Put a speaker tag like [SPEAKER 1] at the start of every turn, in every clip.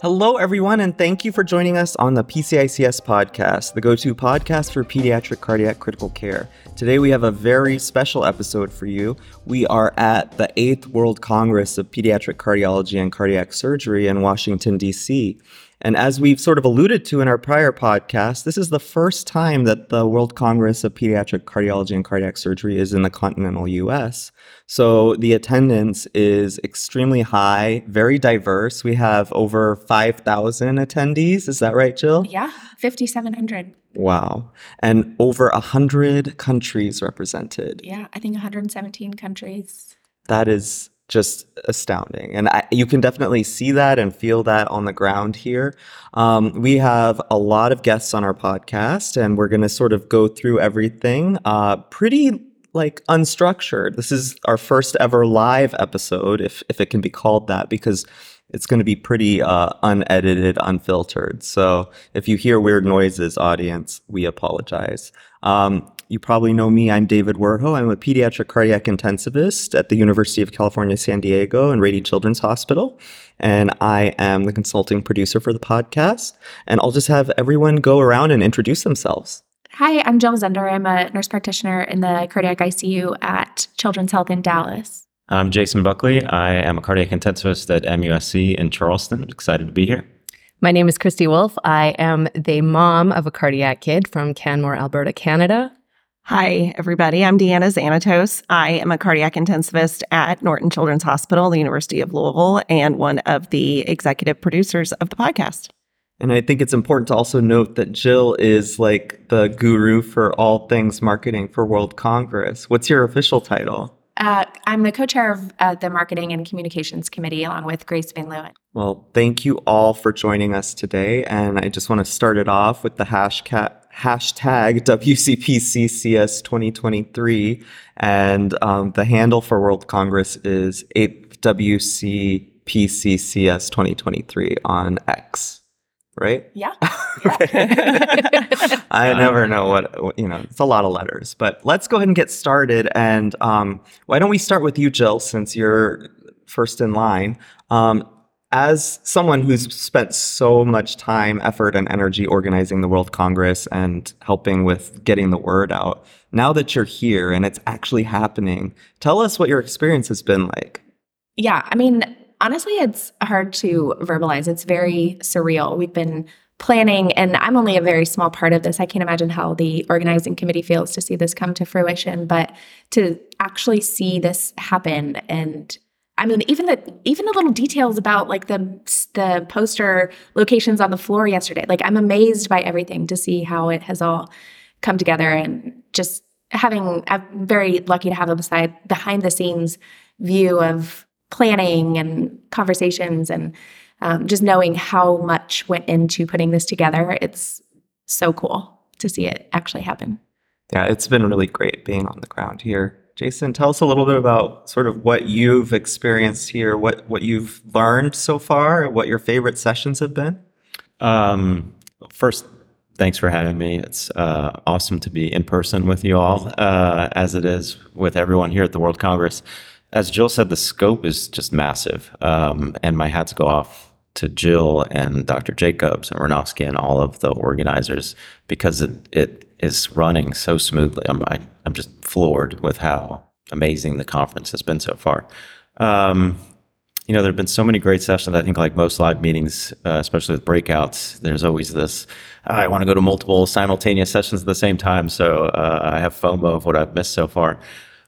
[SPEAKER 1] Hello, everyone, and thank you for joining us on the PCICS podcast, the go to podcast for pediatric cardiac critical care. Today, we have a very special episode for you. We are at the 8th World Congress of Pediatric Cardiology and Cardiac Surgery in Washington, D.C. And as we've sort of alluded to in our prior podcast, this is the first time that the World Congress of Pediatric Cardiology and Cardiac Surgery is in the continental US. So the attendance is extremely high, very diverse. We have over 5,000 attendees. Is that right, Jill?
[SPEAKER 2] Yeah, 5,700.
[SPEAKER 1] Wow. And over 100 countries represented.
[SPEAKER 2] Yeah, I think 117 countries.
[SPEAKER 1] That is just astounding. And I, you can definitely see that and feel that on the ground here. Um, we have a lot of guests on our podcast, and we're going to sort of go through everything uh, pretty like unstructured. This is our first ever live episode, if if it can be called that, because it's going to be pretty uh, unedited, unfiltered. So if you hear weird noises, audience, we apologize. Um, you probably know me. I'm David Werho. I'm a pediatric cardiac intensivist at the University of California, San Diego and Rady Children's Hospital. And I am the consulting producer for the podcast. And I'll just have everyone go around and introduce themselves.
[SPEAKER 2] Hi, I'm Jill Zender. I'm a nurse practitioner in the cardiac ICU at Children's Health in Dallas.
[SPEAKER 3] I'm Jason Buckley. I am a cardiac intensivist at MUSC in Charleston. Excited to be here.
[SPEAKER 4] My name is Kristy Wolfe. I am the mom of a cardiac kid from Canmore, Alberta, Canada.
[SPEAKER 5] Hi, everybody. I'm Deanna Tzanetos. I am a cardiac intensivist at Norton Children's Hospital, the University of Louisville, and one of the executive producers of the podcast.
[SPEAKER 1] And I think it's important to also note that Jill is like the guru for all things marketing for World Congress. What's your official title?
[SPEAKER 2] Uh, I'm the co chair of uh, the Marketing and Communications Committee along with Grace Van Leeuwen.
[SPEAKER 1] Well, thank you all for joining us today. And I just want to start it off with the hashtag hashtag WCPCCS 2023. And um, the handle for World Congress is 8th WCPCCS 2023 on X. Right?
[SPEAKER 2] Yeah.
[SPEAKER 1] I never know what, you know, it's a lot of letters, but let's go ahead and get started. And um, why don't we start with you, Jill, since you're first in line? Um, as someone who's spent so much time, effort, and energy organizing the World Congress and helping with getting the word out, now that you're here and it's actually happening, tell us what your experience has been like.
[SPEAKER 2] Yeah, I mean, honestly, it's hard to verbalize. It's very surreal. We've been planning, and I'm only a very small part of this. I can't imagine how the organizing committee feels to see this come to fruition, but to actually see this happen and I mean, even the even the little details about like the the poster locations on the floor yesterday. Like I'm amazed by everything to see how it has all come together and just having I'm very lucky to have a beside behind the scenes view of planning and conversations and um, just knowing how much went into putting this together. It's so cool to see it actually happen.
[SPEAKER 1] Yeah, it's been really great being on the ground here. Jason, tell us a little bit about sort of what you've experienced here, what what you've learned so far, what your favorite sessions have been.
[SPEAKER 3] Um, first, thanks for having me. It's uh, awesome to be in person with you all, uh, as it is with everyone here at the World Congress. As Jill said, the scope is just massive, um, and my hats go off to Jill and Dr. Jacobs and Wernovsky and all of the organizers because it, it is running so smoothly. I'm I, am i am just floored with how amazing the conference has been so far. Um, you know, there have been so many great sessions. I think, like most live meetings, uh, especially with breakouts, there's always this oh, I want to go to multiple simultaneous sessions at the same time. So uh, I have FOMO of what I've missed so far.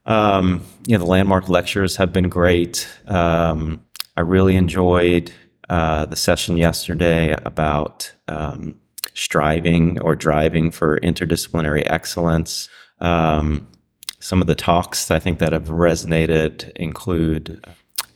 [SPEAKER 3] Um, you know, the landmark lectures have been great. Um, I really enjoyed uh, the session yesterday about um, striving or driving for interdisciplinary excellence. Um, some of the talks I think that have resonated include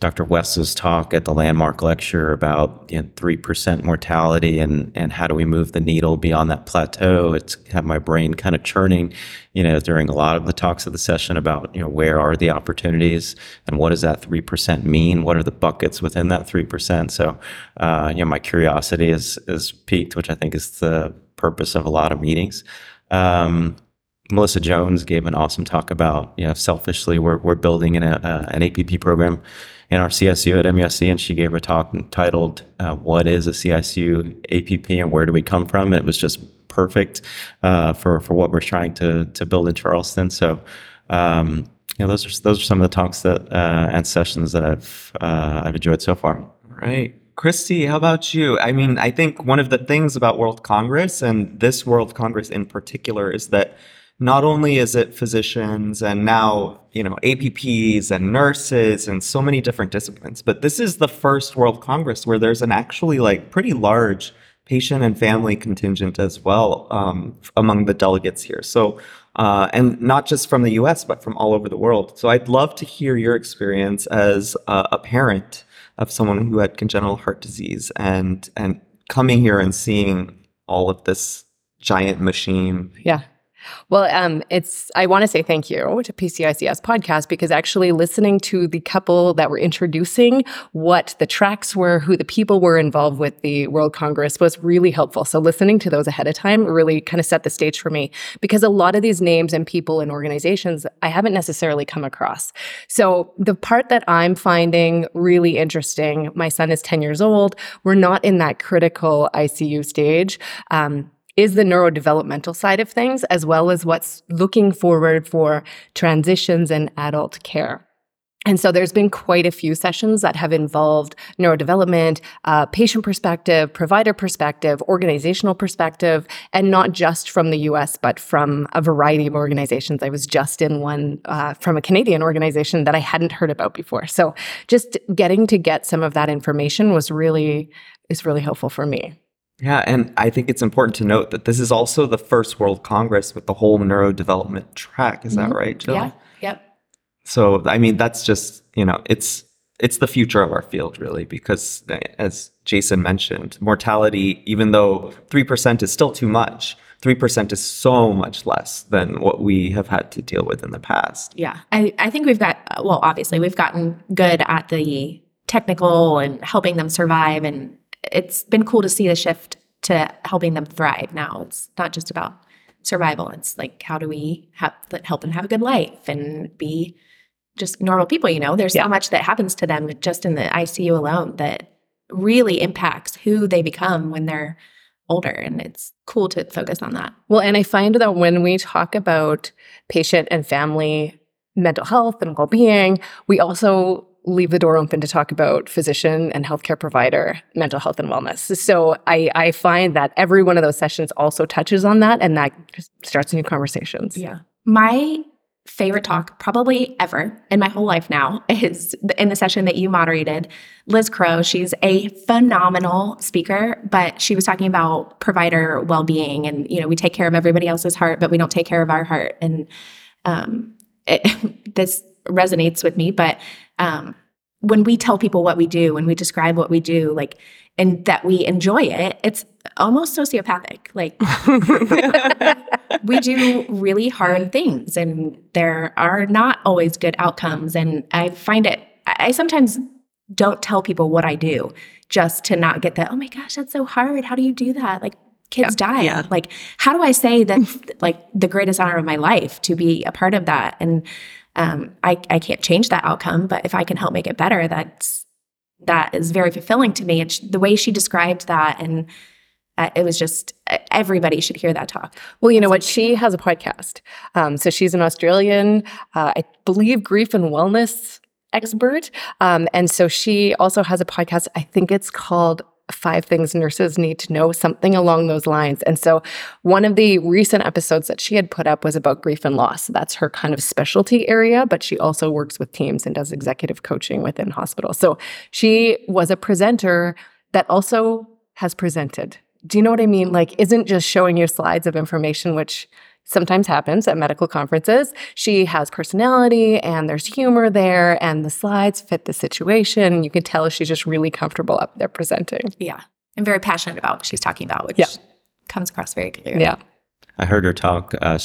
[SPEAKER 3] Dr. West's talk at the landmark lecture about you know, 3% mortality and, and how do we move the needle beyond that plateau. It's had my brain kind of churning, you know, during a lot of the talks of the session about, you know, where are the opportunities and what does that 3% mean? What are the buckets within that 3%? So, uh, you know, my curiosity is, is peaked, which I think is the purpose of a lot of meetings. Um, Melissa Jones gave an awesome talk about, you know, selfishly, we're, we're building an, uh, an APP program in our CSU at MUSC, and she gave a talk titled uh, "What is a CSU APP and where do we come from?" It was just perfect uh, for for what we're trying to to build in Charleston. So, um, those are those are some of the talks that uh, and sessions that I've uh, I've enjoyed so far.
[SPEAKER 1] Right. Kristy, how about you? I mean, I think one of the things about World Congress and this World Congress in particular is that not only is it physicians and now, you know, APPs and nurses and so many different disciplines, but this is the first World Congress where there's an actually like pretty large patient and family contingent as well um, among the delegates here. So, uh, and not just from the US, but from all over the world. So I'd love to hear your experience as a, a parent of someone who had congenital heart disease and and coming here and seeing all of this giant machine.
[SPEAKER 4] Yeah. Well, um, it's I want to say thank you to PCICS podcast because actually listening to the couple that were introducing what the tracks were, who the people were involved with the World Congress was really helpful. So listening to those ahead of time really kind of set the stage for me because a lot of these names and people and organizations I haven't necessarily come across. So the part that I'm finding really interesting, my son is 10 years old. We're not in that critical ICU stage. Um, is the neurodevelopmental side of things, as well as what's looking forward for transitions in adult care. And so there's been quite a few sessions that have involved neurodevelopment, uh, patient perspective, provider perspective, organizational perspective, and not just from the US, but from a variety of organizations. I was just in one uh, from a Canadian organization that I hadn't heard about before. So just getting to get some of that information was really, is really helpful for me.
[SPEAKER 1] Yeah, and I think it's important to note that this is also the first World Congress with the whole neurodevelopment track. Is that mm-hmm. right, Jill?
[SPEAKER 2] Yeah. Yep.
[SPEAKER 1] So I mean, that's just you know, it's it's the future of our field, really, because as Jason mentioned, mortality, even though three percent is still too much, three percent is so much less than what we have had to deal with in the past.
[SPEAKER 2] Yeah. I, I think we've got, well, obviously, we've gotten good at the technical and helping them survive. And it's been cool to see the shift to helping them thrive now. It's not just about survival, it's like, how do we have, help them have a good life and be just normal people? You know, there's
[SPEAKER 4] Yeah.
[SPEAKER 2] so much that happens to them just in the ICU alone that really impacts who they become when they're older. And it's cool to focus on that.
[SPEAKER 4] Well, and I find that when we talk about patient and family mental health and well being, we also leave the door open to talk about physician and healthcare provider mental health and wellness. So I, I find that every one of those sessions also touches on that and that starts new conversations.
[SPEAKER 2] Yeah. My favorite talk, probably ever in my whole life now, is in the session that you moderated. Liz Crowe, she's a phenomenal speaker, but she was talking about provider well being. And, you know, we take care of everybody else's heart, but we don't take care of our heart. And um, it, this resonates with me. But um, when we tell people what we do, when we describe what we do, like, and that we enjoy it, it's almost sociopathic. Like, we do really hard things and there are not always good outcomes. And I find it, I sometimes don't tell people what I do just to not get that, oh my gosh, that's so hard. How do you do that? Like, kids die.
[SPEAKER 5] yeah.
[SPEAKER 2] Like, how do I say that, like the greatest honor of my life to be a part of that? And um, I, I can't change that outcome, but if I can help make it better, that's that is very fulfilling to me. And the way she described that, and uh, it was just everybody should hear that talk.
[SPEAKER 4] Well, you know what? She has a podcast. Um, so she's an Australian, uh, I believe, grief and wellness expert. Um, and so she also has a podcast. I think it's called Five Things Nurses Need to Know, something along those lines. And so one of the recent episodes that she had put up was about grief and loss. That's her kind of specialty area, but she also works with teams and does executive coaching within hospitals. So she was a presenter that also has presented. Do you know what I mean? Like, isn't just showing you slides of information, which sometimes happens at medical conferences. She has personality and there's humor there, and the slides fit the situation. You can tell she's just really comfortable up there presenting.
[SPEAKER 2] Yeah. I'm very passionate about what she's talking about, which
[SPEAKER 4] Yeah.
[SPEAKER 2] comes across very clearly.
[SPEAKER 4] Yeah.
[SPEAKER 3] I heard her talk uh,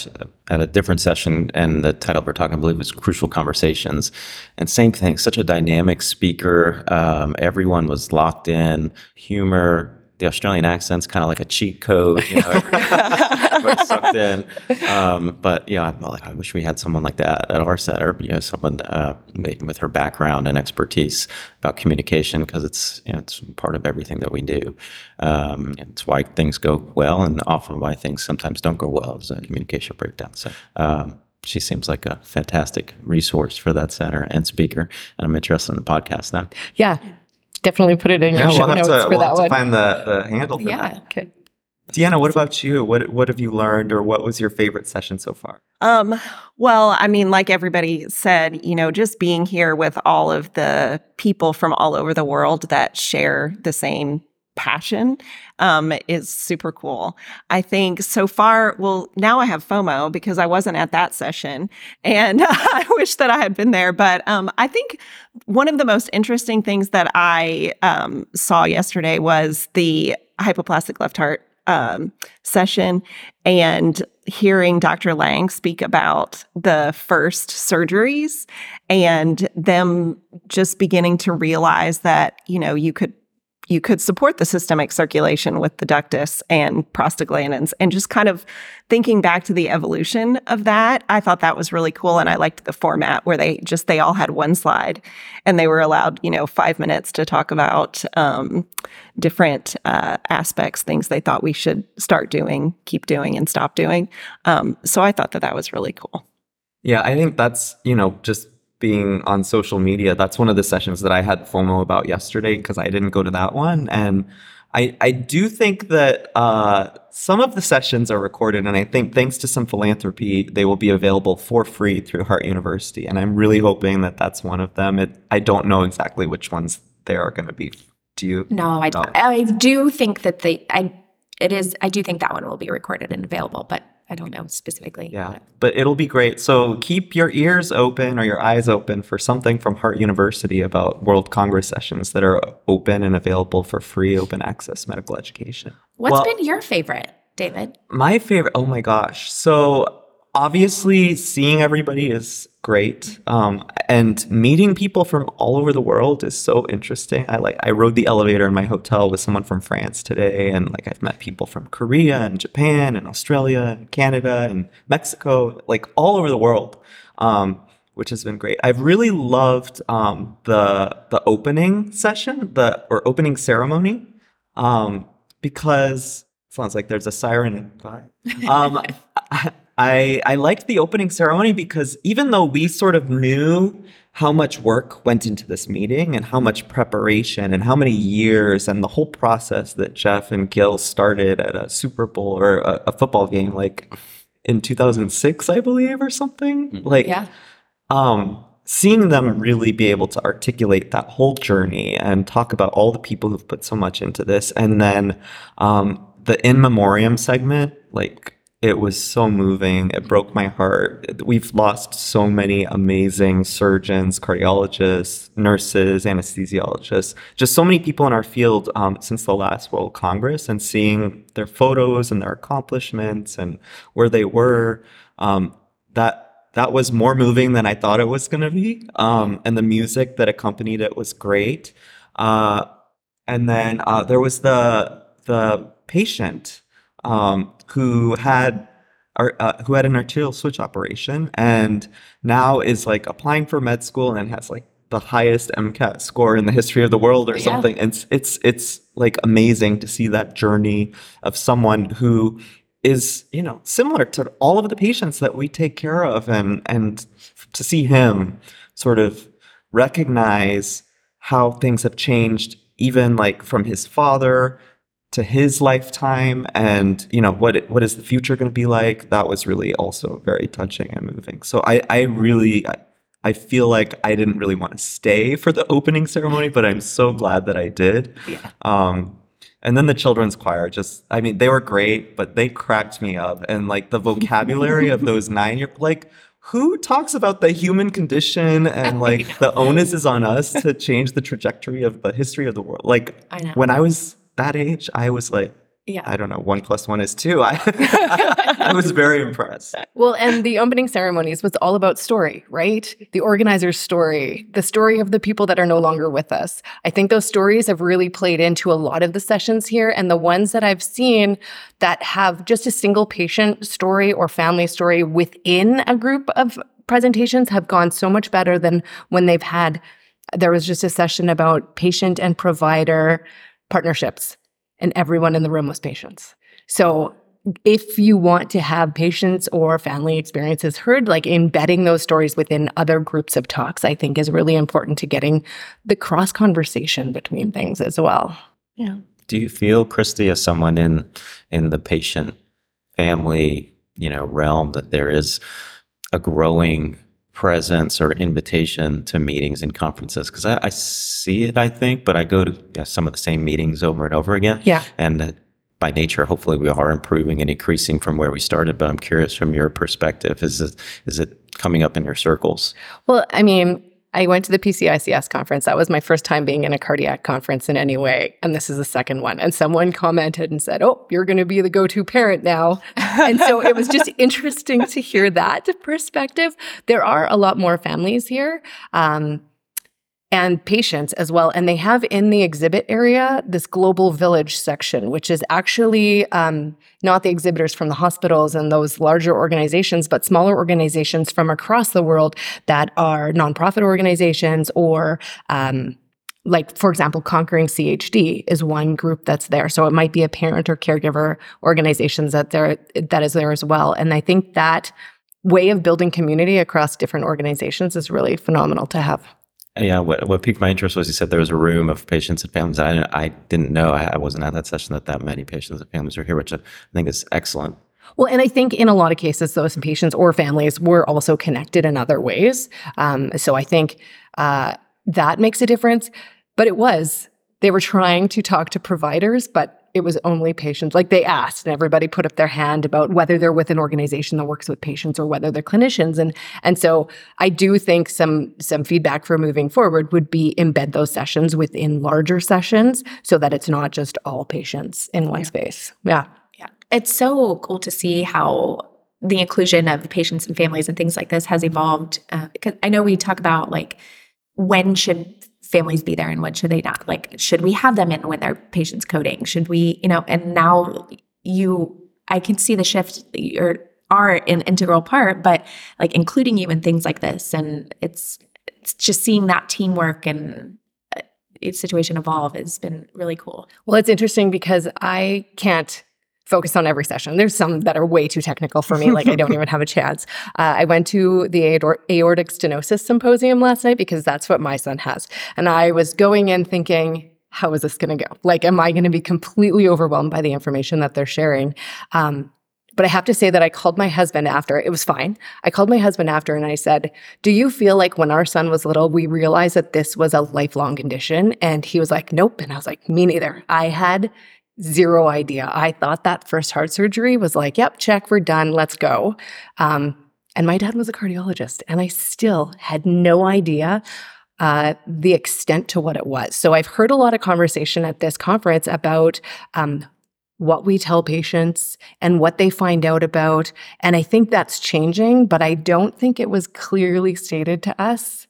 [SPEAKER 3] at a different session, and the title of her talk, I believe, was "Crucial Conversations." And same thing, such a dynamic speaker. Um, everyone was locked in, humor. The Australian accent's kind of like a cheat code, you know, sucked in. Um, but yeah, I'm like, I wish we had someone like that at our center, you know, someone uh, with her background and expertise about communication because it's you know, it's part of everything that we do. Um, it's why things go well and often why things sometimes don't go well is a communication breakdown. So. Um, she seems like a fantastic resource for that center and speaker. And I'm interested in the podcast now.
[SPEAKER 4] Yeah, definitely put it in your
[SPEAKER 1] Yeah,
[SPEAKER 4] show
[SPEAKER 1] we'll have
[SPEAKER 4] notes
[SPEAKER 1] to,
[SPEAKER 4] for
[SPEAKER 1] we'll
[SPEAKER 4] that
[SPEAKER 1] have to
[SPEAKER 4] one.
[SPEAKER 1] find the, the handle for
[SPEAKER 2] Yeah.
[SPEAKER 1] that.
[SPEAKER 4] okay.
[SPEAKER 1] Deanna, what about you? What what have you learned or what was your favorite session so far?
[SPEAKER 5] Um, well, I mean, like everybody said, you know, just being here with all of the people from all over the world that share the same passion um, is super cool. I think so far, well, now I have FOMO because I wasn't at that session and I wish that I had been there. But um, I think one of the most interesting things that I um, saw yesterday was the hypoplastic left heart um, session and hearing Dr. Lang speak about the first surgeries and them just beginning to realize that, you know, you could you could support the systemic circulation with the ductus and prostaglandins. And just kind of thinking back to the evolution of that i thought that was really cool. And i liked the format where they just they all had one slide and they were allowed you know five minutes to talk about um, different uh, aspects things they thought we should start doing keep doing and stop doing. Um, so i thought that that was really cool.
[SPEAKER 1] Yeah, I think that's, you know, just being on social media, that's one of the sessions that I had FOMO about yesterday because I didn't go to that one. And I, I do think that uh, some of the sessions are recorded, and I think thanks to some philanthropy, they will be available for free through Heart University. And I'm really hoping that that's one of them. It, I don't know exactly which ones they are going to be. Do you?
[SPEAKER 2] No, I don't. I do think that the I it is I do think that one will be recorded and available, but I don't know specifically.
[SPEAKER 1] Yeah, but it'll be great. So keep your ears open or your eyes open for something from Heart University about World Congress sessions that are open and available for free open access medical education.
[SPEAKER 2] What's
[SPEAKER 1] Well-
[SPEAKER 2] been your favorite, David?
[SPEAKER 1] My favorite, oh my gosh. So obviously seeing everybody is great. Um, and meeting people from all over the world is so interesting. I like, I rode the elevator in my hotel with someone from France today. And like, I've met people from Korea and Japan and Australia and Canada and Mexico, like all over the world. Um, which has been great. I've really loved um, the the opening session, the or opening ceremony, um, because sounds like there's a siren. Um, I I I liked the opening ceremony because even though we sort of knew how much work went into this meeting and how much preparation and how many years and the whole process that Jeff and Gil started at a Super Bowl or a, a football game like in 2006, I believe, or something. Like,
[SPEAKER 2] Yeah.
[SPEAKER 1] um, seeing them really be able to articulate that whole journey and talk about all the people who've put so much into this, and then um, the in memoriam segment, like it was so moving. It broke my heart. We've lost so many amazing surgeons, cardiologists, nurses, anesthesiologists, just so many people in our field um, since the last World Congress, and seeing their photos and their accomplishments and where they were. Um, that that was more moving than I thought it was going to be. Um, and the music that accompanied it was great. Uh, and then uh, there was the the patient um, who had ar- uh, who had an arterial switch operation and now is like applying for med school and has like the highest MCAT score in the history of the world or
[SPEAKER 2] Yeah.
[SPEAKER 1] something. It's it's it's like amazing to see that journey of someone who is you know similar to all of the patients that we take care of and and to see him sort of recognize how things have changed even like from his father to his lifetime and you know what what is the future going to be like that was really also very touching and moving so i i really I, I feel like I didn't really want to stay for the opening ceremony, but I'm so glad that I did.
[SPEAKER 2] Yeah.
[SPEAKER 1] Um, and then the children's choir just, I mean, they were great, but they cracked me up. And like the vocabulary of those nine year, like, who talks about the human condition and like the onus is on us to change the trajectory of the history of the world? Like,
[SPEAKER 2] I
[SPEAKER 1] when I was that age, I was like,
[SPEAKER 2] Yeah.
[SPEAKER 1] I don't know, one plus one is two. I, I was very impressed.
[SPEAKER 4] Well, and the opening ceremonies was all about story, right? The organizer's story, the story of the people that are no longer with us. I think those stories have really played into a lot of the sessions here. And the ones that I've seen that have just a single patient story or family story within a group of presentations have gone so much better than when they've had. There was just a session about patient and provider partnerships, and everyone in the room was patients. So if you want to have patients or family experiences heard, like embedding those stories within other groups of talks, I think is really important to getting the cross conversation between things as well. Yeah.
[SPEAKER 3] Do you feel, Kristy, as someone in in the patient family, you know, realm, that there is a growing presence or invitation to meetings and conferences? Because I, I see it, I think, but I go to yeah, some of the same meetings over and over again.
[SPEAKER 4] Yeah.
[SPEAKER 3] And uh, by nature, hopefully, we are improving and increasing from where we started. But I'm curious, from your perspective, is it is it coming up in your circles?
[SPEAKER 4] Well, I mean, I went to the PCICS conference. That was my first time being in a cardiac conference in any way. And this is the second one. And someone commented and said, Oh, you're going to be the go to parent now. and so it was just interesting to hear that perspective. There are a lot more families here. Um, and patients as well. And they have in the exhibit area this global village section, which is actually um, not the exhibitors from the hospitals and those larger organizations, but smaller organizations from across the world that are nonprofit organizations or um, like for example conquering chd is one group that's there. So it might be a parent or caregiver organizations that there that is there as well. And i think that way of building community across different organizations is really phenomenal to have
[SPEAKER 3] Yeah, what, what piqued my interest was you said there was a room of patients and families. I, didn't- I didn't know, I, I wasn't at that session, that that many patients and families were here, which I think is excellent.
[SPEAKER 4] Well, and I think in a lot of cases, those patients or families were also connected in other ways. Um, so I think uh, that makes a difference. But it was, they were trying to talk to providers, but it was only patients. Like they asked, and everybody put up their hand about whether they're with an organization that works with patients or whether they're clinicians. And and so I do think some some feedback for moving forward would be embed those sessions within larger sessions so that it's not just all patients in one space. Yeah.
[SPEAKER 2] Yeah. It's so cool to see how the inclusion of patients and families and things like this has evolved. Uh, because I know we talk about like when should families be there and when should they not? Like, should we have them in when their patients coding? Should we, you know, and now you, I can see the shift. You're are an integral part, but like including you in things like this, and it's it's just seeing that teamwork and uh, situation evolve has been really cool.
[SPEAKER 4] Well, it's interesting because I can't focus on every session. There's some that are way too technical for me, like I don't even have a chance. Uh, I went to the aor- aortic stenosis symposium last night because that's what my son has. And I was going in thinking, how is this going to go? Like, am I going to be completely overwhelmed by the information that they're sharing? Um, but I have to say that I called my husband after. It was fine. I called my husband after and I said, Do you feel like when our son was little, we realized that this was a lifelong condition? And he was like, Nope. And I was like, Me neither. I had zero idea. I thought that first heart surgery was like, Yep, check, we're done, let's go. Um, and my dad was a cardiologist, and I still had no idea uh, the extent to what it was. So I've heard a lot of conversation at this conference about um, what we tell patients and what they find out about. And I think that's changing, but I don't think it was clearly stated to us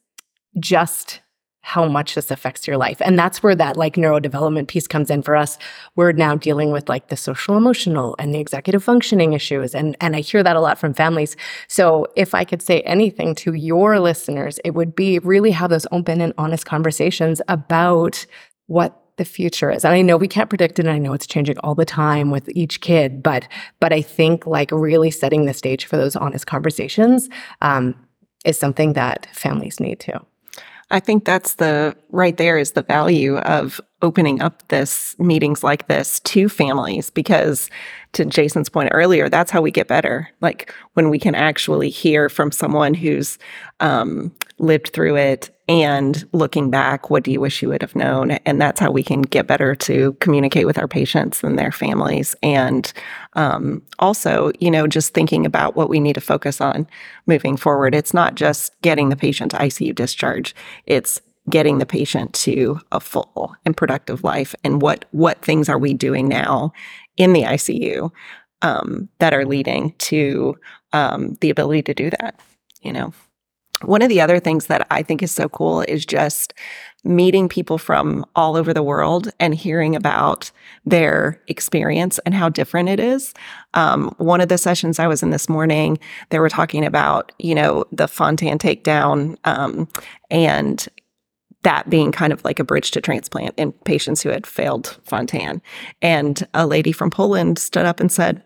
[SPEAKER 4] just how much this affects your life. And that's where that like neurodevelopment piece comes in for us. We're now dealing with like the social emotional and the executive functioning issues. And, and I hear that a lot from families. So if I could say anything to your listeners, it would be really have those open and honest conversations about what the future is. And I know we can't predict it and I know it's changing all the time with each kid, but but I think like really setting the stage for those honest conversations um, is something that families need to.
[SPEAKER 5] I think that's the right there is the value of opening up this meetings like this to families because to Jason's point earlier, that's how we get better. Like when we can actually hear from someone who's um, lived through it and looking back, what do you wish you would have known? And that's how we can get better to communicate with our patients and their families. And um, also, you know, just thinking about what we need to focus on moving forward. It's not just getting the patient to ICU discharge, it's getting the patient to a full and productive life and what what things are we doing now in the ICU um, that are leading to um, the ability to do that you know one of the other things that I think is so cool is just meeting people from all over the world and hearing about their experience and how different it is. Um, one of the sessions I was in this morning, they were talking about, you know, the Fontan takedown um, and that being kind of like a bridge to transplant in patients who had failed Fontan. And a lady from Poland stood up and said,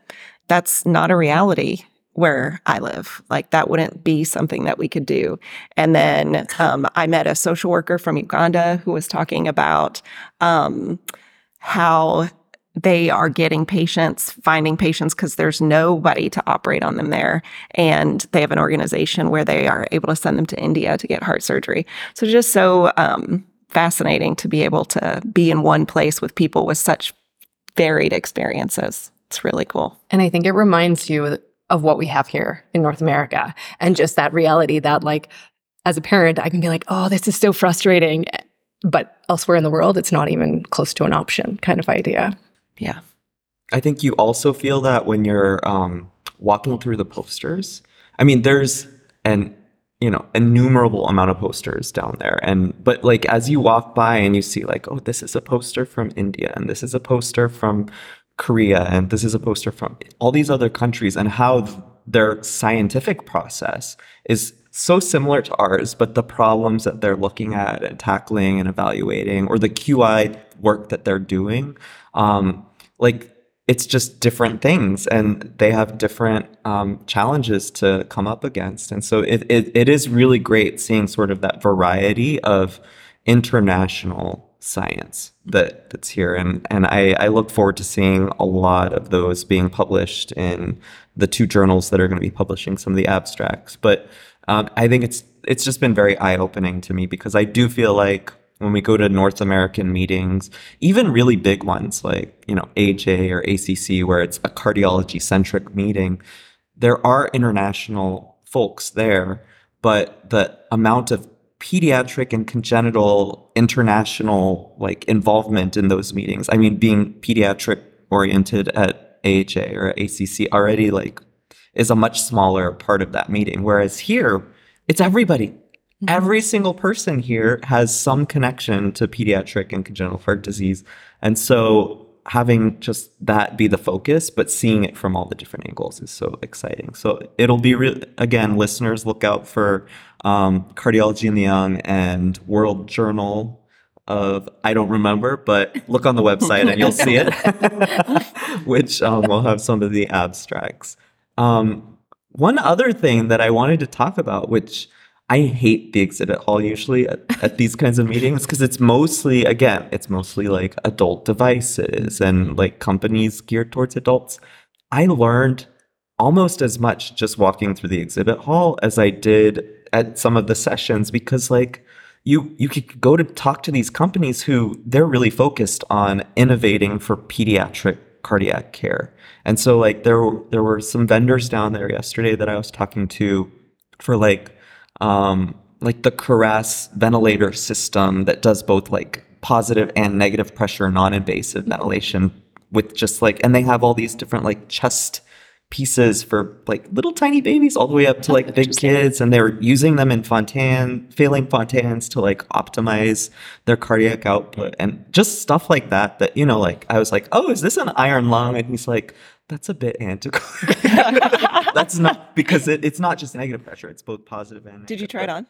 [SPEAKER 5] That's not a reality where I live. Like that wouldn't be something that we could do. And then um, I met a social worker from Uganda who was talking about um, how they are getting patients, finding patients because there's nobody to operate on them there. And they have an organization where they are able to send them to India to get heart surgery. So just so um, fascinating to be able to be in one place with people with such varied experiences. It's really cool.
[SPEAKER 4] And I think it reminds you of what we have here in North America and just that reality that like as a parent I can be like, "Oh, this is so frustrating." But elsewhere in the world, it's not even close to an option kind of idea.
[SPEAKER 5] Yeah.
[SPEAKER 1] I think you also feel that when you're um, walking through the posters. I mean, there's an you know innumerable amount of posters down there, and but like as you walk by and you see like, oh, this is a poster from India, and this is a poster from Korea, and this is a poster from all these other countries, and how their scientific process is so similar to ours, but the problems that they're looking at and tackling and evaluating, or the QI work that they're doing, um, like it's just different things and they have different um, challenges to come up against. And so it, it, it is really great seeing sort of that variety of international science that that's here. And and I, I look forward to seeing a lot of those being published in the two journals that are going to be publishing some of the abstracts. But um, I think it's it's just been very eye opening to me because I do feel like when we go to North American meetings, even really big ones like you know AHA or ACC, where it's a cardiology centric meeting, there are international folks there, but the amount of pediatric and congenital international like involvement in those meetings. I mean, being pediatric oriented at AHA or ACC already like is a much smaller part of that meeting. Whereas here, it's everybody. Mm-hmm. Every single person here has some connection to pediatric and congenital heart disease. And so having just that be the focus, but seeing it from all the different angles is so exciting. So it'll be real. Again, listeners, look out for um, Cardiology in the Young and World Journal of I don't remember, but look on the website and you'll see it, which um, will have some of the abstracts. Um, one other thing that I wanted to talk about, which I hate the exhibit hall usually at, at these kinds of meetings because it's mostly, again, it's mostly like adult devices and like companies geared towards adults. I learned almost as much just walking through the exhibit hall as I did at some of the sessions because like you you could go to talk to these companies who they're really focused on innovating for pediatric cardiac care. And so like there there were some vendors down there yesterday that I was talking to for like um, like the Cuirass ventilator system that does both like positive and negative pressure non-invasive ventilation with just like and they have all these different like chest pieces for like little tiny babies all the way up to like big kids and they're using them in fontan failing fontans to like optimize their cardiac output and just stuff like that that you know like i was like oh is this an iron lung? And he's like that's a bit antiquated. that's not because it, it's not just negative pressure; it's both positive and.
[SPEAKER 5] Did you try it on?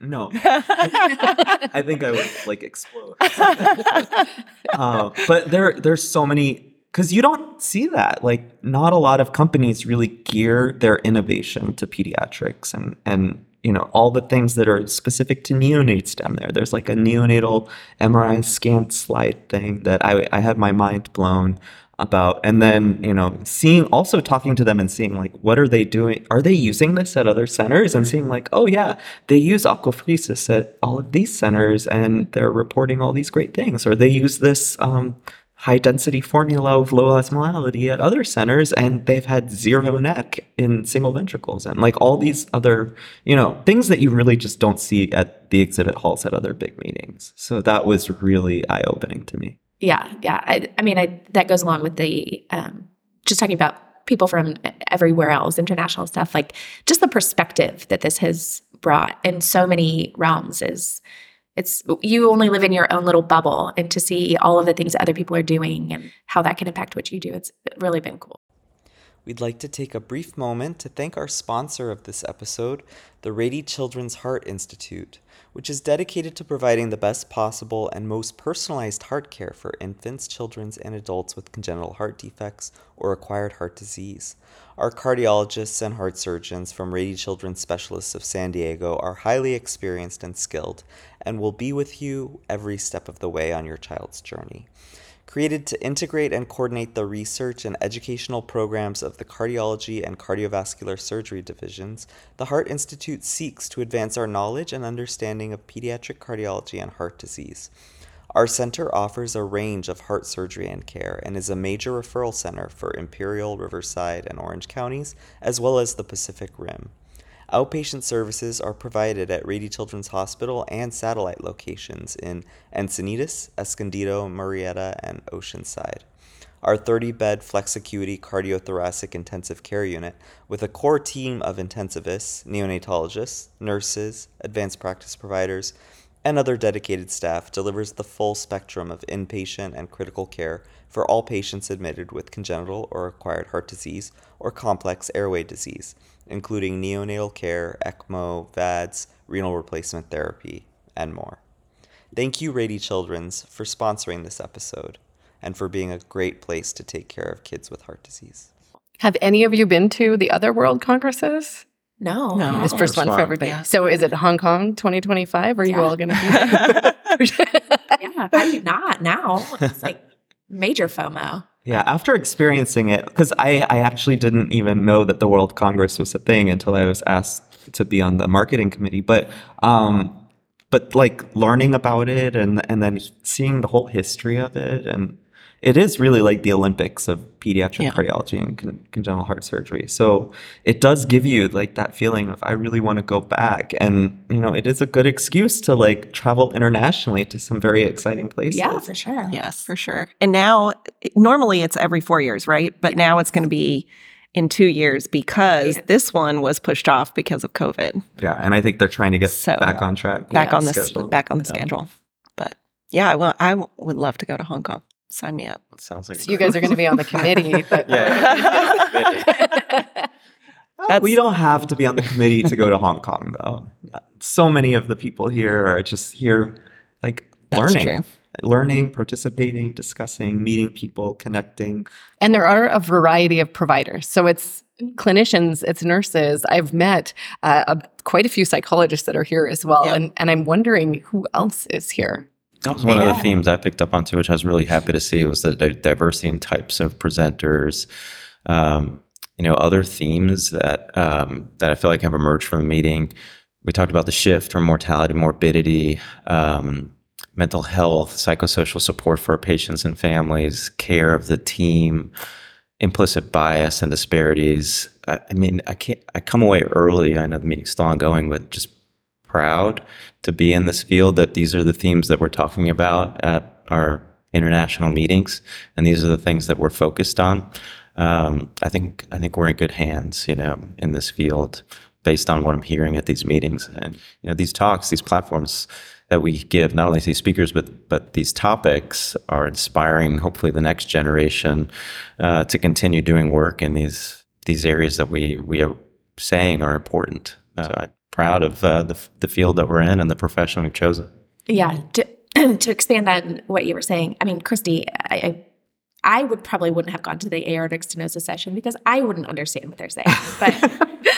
[SPEAKER 1] No, I think I would like explode. uh, but there, there's so many because you don't see that. Like, not a lot of companies really gear their innovation to pediatrics and and you know all the things that are specific to neonates down there. There's like a neonatal MRI scan slide thing that I I had my mind blown about and then you know seeing also talking to them and seeing like what are they doing are they using this at other centers? And seeing like oh yeah they use aquapheresis at all of these centers and they're reporting all these great things. Or they use this um, high density formula of low osmolality at other centers and they've had zero NEC in single ventricles and like all these other you know things that you really just don't see at the exhibit halls at other big meetings. So that was really eye-opening to me
[SPEAKER 2] Yeah, yeah. I, I mean, I, that goes along with the um, just talking about people from everywhere else, international stuff. Like just the perspective that this has brought in so many realms is it's you only live in your own little bubble, and to see all of the things that other people are doing and how that can impact what you do, it's really been cool.
[SPEAKER 1] We'd like to take a brief moment to thank our sponsor of this episode, the Rady Children's Heart Institute, which is dedicated to providing the best possible and most personalized heart care for infants, children, and adults with congenital heart defects or acquired heart disease. Our cardiologists and heart surgeons from Rady Children's Specialists of San Diego are highly experienced and skilled and will be with you every step of the way on your child's journey. Created to integrate and coordinate the research and educational programs of the cardiology and cardiovascular surgery divisions, the Heart Institute seeks to advance our knowledge and understanding of pediatric cardiology and heart disease. Our center offers a range of heart surgery and care and is a major referral center for Imperial, Riverside, and Orange counties, as well as the Pacific Rim. Outpatient services are provided at Rady Children's Hospital and satellite locations in Encinitas, Escondido, Murrieta, and Oceanside. Our 30 bed flex acuity cardiothoracic intensive care unit, with a core team of intensivists, neonatologists, nurses, advanced practice providers, and other dedicated staff, delivers the full spectrum of inpatient and critical care for all patients admitted with congenital or acquired heart disease or complex airway disease including neonatal care, ECMO, VADS, renal replacement therapy, and more. Thank you, Rady Children's, for sponsoring this episode and for being a great place to take care of kids with heart disease.
[SPEAKER 4] Have any of you been to the other world congresses?
[SPEAKER 2] No,
[SPEAKER 5] No.
[SPEAKER 4] This first one for everybody.
[SPEAKER 5] Yeah.
[SPEAKER 4] So is it Hong Kong 2025? Are you all going to be?
[SPEAKER 2] yeah, I do not now. It's like major FOMO.
[SPEAKER 1] Yeah, after experiencing it, because I, I actually didn't even know that the World Congress was a thing until I was asked to be on the marketing committee. But um, but like learning about it and and then seeing the whole history of it, and it is really like the Olympics of pediatric
[SPEAKER 5] Yeah.
[SPEAKER 1] cardiology and con- congenital heart surgery. So it does give you like that feeling of I really want to go back, and you know, it is a good excuse to like travel internationally to some very exciting places.
[SPEAKER 2] Yeah, for sure.
[SPEAKER 5] Yes, for sure. And now, normally it's every four years, right? But now it's going to be in two years because
[SPEAKER 2] Yeah.
[SPEAKER 5] this one was pushed off because of COVID.
[SPEAKER 1] Yeah, and I think they're trying to get
[SPEAKER 5] So,
[SPEAKER 1] back on track.
[SPEAKER 5] Back
[SPEAKER 1] Yeah,
[SPEAKER 5] on the
[SPEAKER 1] schedule.
[SPEAKER 5] back on the schedule. But yeah, well, I w- would love to go to Hong Kong. Sign me up.
[SPEAKER 3] Sounds like
[SPEAKER 4] So you guys are going to be on the committee. But
[SPEAKER 1] Uh, we don't have to be on the committee to go to Hong Kong, though. So many of the people here are just here, like
[SPEAKER 5] That's
[SPEAKER 1] learning,
[SPEAKER 5] true.
[SPEAKER 1] learning, participating, discussing, meeting people, connecting.
[SPEAKER 4] And there are a variety of providers. So it's clinicians, it's nurses. I've met uh, a, quite a few psychologists that are here as well.
[SPEAKER 5] Yeah.
[SPEAKER 4] And, and I'm wondering who else is here.
[SPEAKER 3] That was one of the themes I picked up on too, which I was really happy to see was the di- diversity in types of presenters. Um, you know, other themes that um, that I feel like have emerged from the meeting. We talked about the shift from mortality, morbidity, um, mental health, psychosocial support for patients and families, care of the team, implicit bias and disparities. I, I mean, I can't. I come away early. I know the meeting's still ongoing, but just proud to be in this field. That these are the themes that we're talking about at our international meetings, and these are the things that we're focused on. Um, I think I think we're in good hands, you know, in this field, based on what I'm hearing at these meetings, and you know, these talks, these platforms that we give, not only these speakers, but but these topics are inspiring. Hopefully, the next generation uh, to continue doing work in these these areas that we we are saying are important. Uh, I'm proud of uh, the the field that we're in and the profession we've chosen.
[SPEAKER 2] Yeah. To, to expand on what you were saying, I mean, Kristy, I, I I would probably wouldn't have gone to the aortic stenosis session because I wouldn't understand what they're saying. But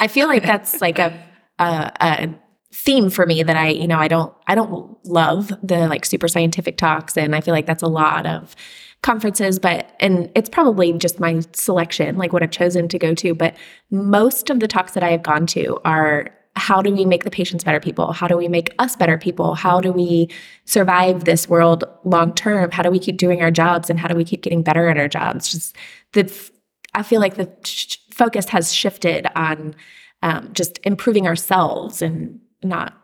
[SPEAKER 2] I feel like that's like a, a a theme for me that I, you know, I don't I don't love the like super scientific talks, and I feel like that's a lot of conferences. But and it's probably just my selection, like what I've chosen to go to. But most of the talks that I have gone to are how do we make the patients better people? How do we make us better people? How do we survive this world long term? How do we keep doing our jobs and how do we keep getting better at our jobs? Just the, I feel like the sh- focus has shifted on um, just improving ourselves and not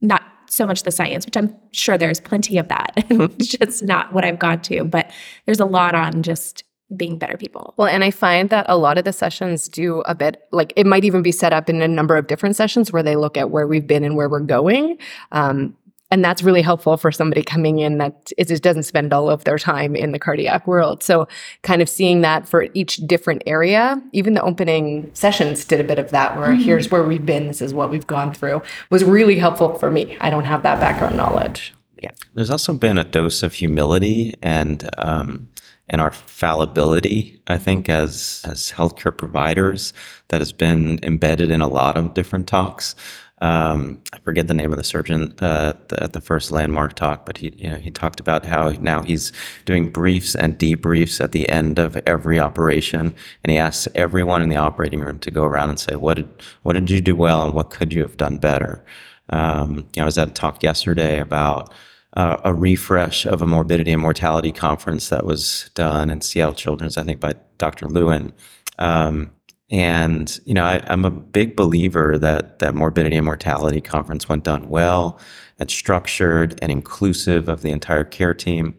[SPEAKER 2] not so much the science, which I'm sure there's plenty of that. it's just not what I've gone to, but there's a lot on just being better people.
[SPEAKER 4] Well, and I find that a lot of the sessions do a bit like it might even be set up in a number of different sessions where they look at where we've been and where we're going. Um, and that's really helpful for somebody coming in that it just doesn't spend all of their time in the cardiac world. So, kind of seeing that for each different area, even the opening sessions did a bit of that where mm-hmm. here's where we've been, this is what we've gone through, was really helpful for me. I don't have that background knowledge.
[SPEAKER 3] Yeah. There's also been a dose of humility and, um, and our fallibility, I think, as as healthcare providers, that has been embedded in a lot of different talks. Um, I forget the name of the surgeon uh, the, at the first landmark talk, but he you know, he talked about how now he's doing briefs and debriefs at the end of every operation, and he asks everyone in the operating room to go around and say what did what did you do well and what could you have done better. Um, you know, I was at a talk yesterday about uh, a refresh of a morbidity and mortality conference that was done in Seattle Children's, I think by Dr. Lewin. Um, and you know, I, am a big believer that that morbidity and mortality conference, when done well and structured and inclusive of the entire care team,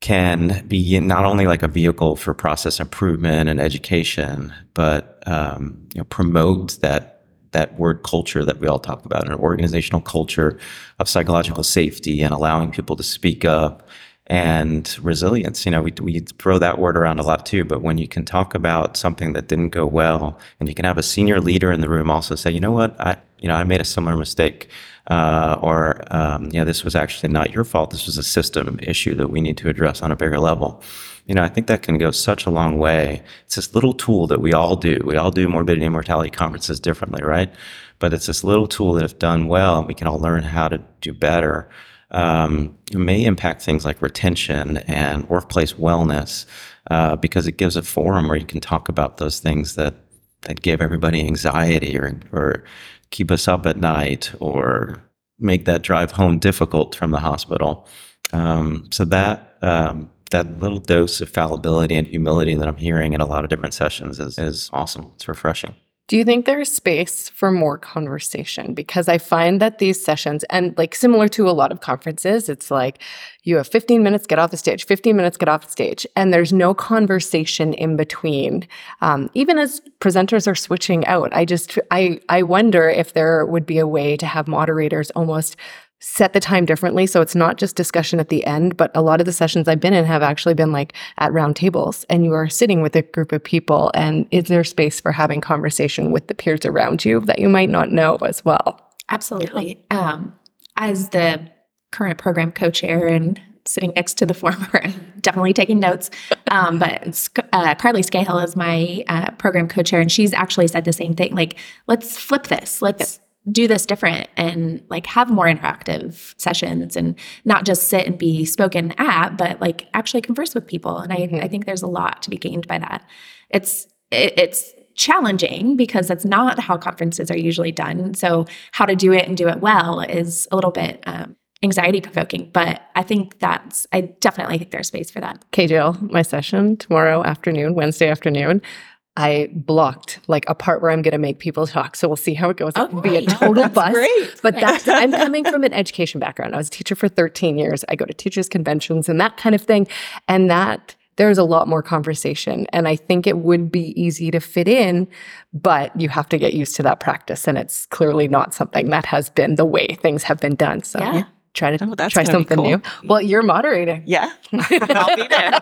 [SPEAKER 3] can be not only like a vehicle for process improvement and education, but um, you know, promote that that word culture that we all talk about, an organizational culture of psychological safety and allowing people to speak up and resilience. You know, we, we throw that word around a lot too, but when you can talk about something that didn't go well and you can have a senior leader in the room also say, you know what, I, you know, I made a similar mistake. Uh, or, um, you know, this was actually not your fault. This was a system issue that we need to address on a bigger level. You know, I think that can go such a long way. It's this little tool that we all do. We all do morbidity and mortality conferences differently, right? But it's this little tool that if done well, we can all learn how to do better um, may impact things like retention and workplace wellness uh, because it gives a forum where you can talk about those things that that give everybody anxiety or or keep us up at night or make that drive home difficult from the hospital. Um, so that um, that little dose of fallibility and humility that I'm hearing in a lot of different sessions is, is awesome. It's refreshing.
[SPEAKER 4] Do you think there's space for more conversation? Because I find that these sessions, and like similar to a lot of conferences, it's like you have 15 minutes, get off the stage, 15 minutes, get off the stage, and there's no conversation in between. Um, even as presenters are switching out, I just I I wonder if there would be a way to have moderators almost set the time differently. So it's not just discussion at the end, but a lot of the sessions I've been in have actually been like at round tables and you are sitting with a group of people. And is there space for having conversation with the peers around you that you might not know as well?
[SPEAKER 2] Absolutely. Um, as the current program co chair and sitting next to the former, I'm definitely taking notes. Um, but uh, Carly Scahill is my uh, program co chair, and she's actually said the same thing like, let's flip this. Let's do this different and like have more interactive sessions and not just sit and be spoken at but like actually converse with people. And i, mm-hmm. I think there's a lot to be gained by that. It's it, it's challenging because that's not how conferences are usually done. So how to do it and do it well is a little bit um, anxiety provoking but i think that's i definitely think there's space for that.
[SPEAKER 4] Jill my session tomorrow afternoon wednesday afternoon I blocked like a part where I'm going to make people talk. So we'll see how it goes. Oh, It'll be a total bust. Great. But that's, I'm coming from an education background. I was a teacher for 13 years. I go to teachers conventions and that kind of thing. And that there's a lot more conversation. And I think it would be easy to fit in, but you have to get used to that practice. And it's clearly not something that has been the way things have been done. So yeah. Try to oh, try something cool. new. Well, you're moderating.
[SPEAKER 5] Yeah. I'll be there.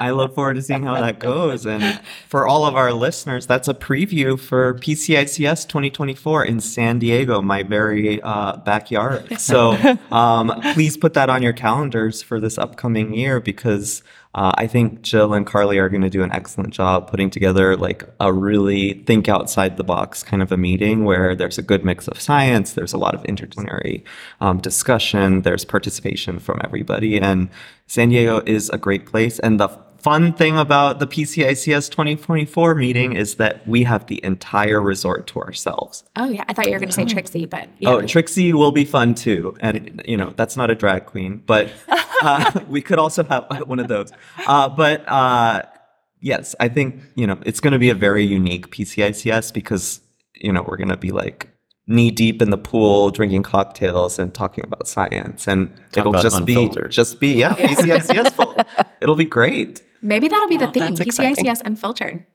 [SPEAKER 1] I look forward to seeing how that goes. And for all of our listeners, that's a preview for PCICS 2024 in San Diego, my very uh, backyard. So um, please put that on your calendars for this upcoming year because uh, I think Jill and Carly are going to do an excellent job putting together like a really think outside the box kind of a meeting where there's a good mix of science, there's a lot of interdisciplinary um, discussion, there's participation from everybody, and San Diego is a great place. And the fun thing about the PCICS 2024 meeting is that we have the entire resort to ourselves.
[SPEAKER 2] Oh yeah, I thought you were going to say Trixie, but yeah.
[SPEAKER 1] Oh, Trixie will be fun too. And, you know, that's not a drag queen, but uh, we could also have one of those. Uh, but uh, yes, I think, you know, it's going to be a very unique PCICS because, you know, we're going to be like knee deep in the pool, drinking cocktails and talking about science. And it'll just
[SPEAKER 3] unfiltered.
[SPEAKER 1] be, just be, yeah, PCICS full. It'll be great.
[SPEAKER 2] Maybe that'll be the theme.
[SPEAKER 5] that's exciting.
[SPEAKER 2] PCICS Unfiltered.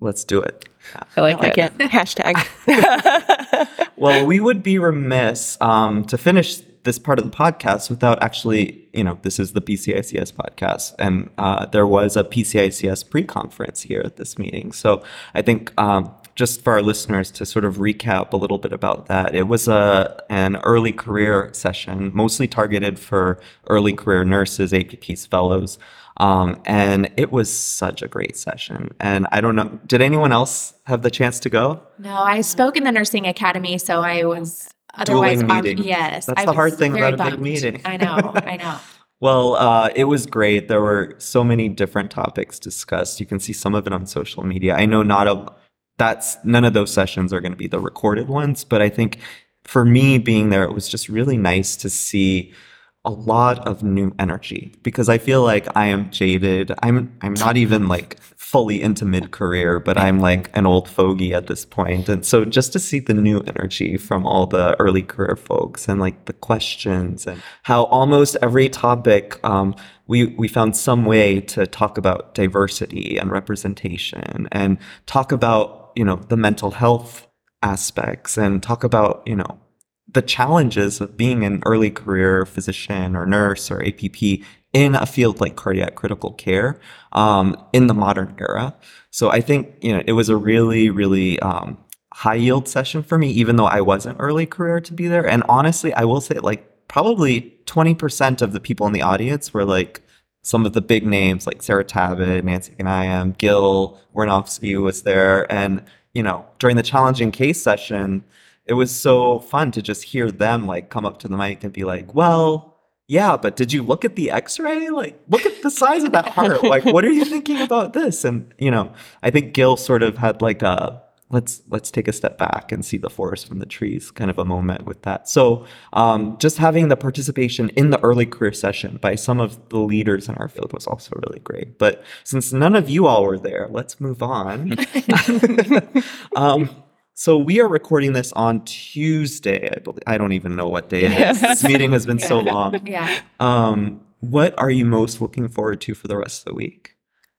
[SPEAKER 1] Let's do it.
[SPEAKER 4] I like,
[SPEAKER 5] like
[SPEAKER 4] it.
[SPEAKER 5] it. Hashtag.
[SPEAKER 1] Well, we would be remiss um, to finish this part of the podcast without actually, you know, this is the PCICS podcast, and uh, there was a PCICS pre-conference here at this meeting. So I think um, just for our listeners to sort of recap a little bit about that, it was a an early career session, mostly targeted for early career nurses, APPs, fellows. Um, and it was such a great session. And I don't know, did anyone else have the chance to go?
[SPEAKER 2] No, I spoke in the nursing academy, so I was otherwise
[SPEAKER 1] meeting.
[SPEAKER 2] Yes,
[SPEAKER 1] That's
[SPEAKER 2] I
[SPEAKER 1] the hard thing about a big meeting.
[SPEAKER 2] I know, I know.
[SPEAKER 1] Well, uh, it was great. There were so many different topics discussed. You can see some of it on social media. I know not a that's none of those sessions are going to be the recorded ones, but I think for me being there, it was just really nice to see a lot of new energy because I feel like I am jaded. I'm I'm not even like fully into mid career, but I'm like an old fogey at this point. And so just to see the new energy from all the early career folks and like the questions and how almost every topic um, we we found some way to talk about diversity and representation and talk about you know the mental health aspects and talk about you know the challenges of being an early career physician or nurse or APP in a field like cardiac critical care um, in the modern era. So I think you know it was a really really um, high yield session for me, even though I wasn't early career to be there. And honestly, I will say like probably twenty percent of the people in the audience were like some of the big names like Sarah Tabbutt, Nancy Ghanayem, Gil Wernovsky was there, and you know during the challenging case session it was so fun to just hear them like come up to the mic and be like, well, yeah, but did you look at the x-ray? Like, look at the size of that heart. Like, what are you thinking about this? And, you know, I think Gil sort of had like a let's let's take a step back and see the forest from the trees kind of a moment with that. So um, just having the participation in the early career session by some of the leaders in our field was also really great. But since none of you all were there, let's move on. um, so we are recording this on Tuesday. I believe. I don't even know what day it is. This meeting has been so long.
[SPEAKER 2] Yeah.
[SPEAKER 1] Um, what are you most looking forward to for the rest of the week?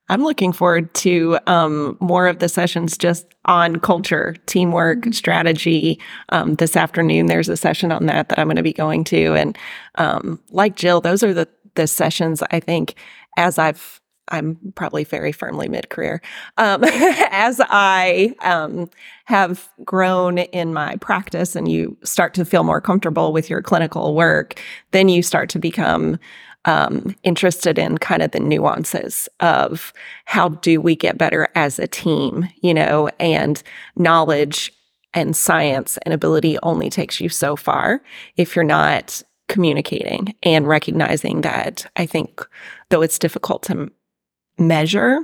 [SPEAKER 5] I'm looking forward to um, more of the sessions just on culture, teamwork, strategy. Um, this afternoon, there's a session on that that I'm going to be going to, and um, like Jill, those are the the sessions I think as I've I'm probably very firmly mid career. Um, as I um, have grown in my practice and you start to feel more comfortable with your clinical work, then you start to become um, interested in kind of the nuances of how do we get better as a team, you know, and knowledge and science and ability only takes you so far if you're not communicating and recognizing that I think though it's difficult to measure,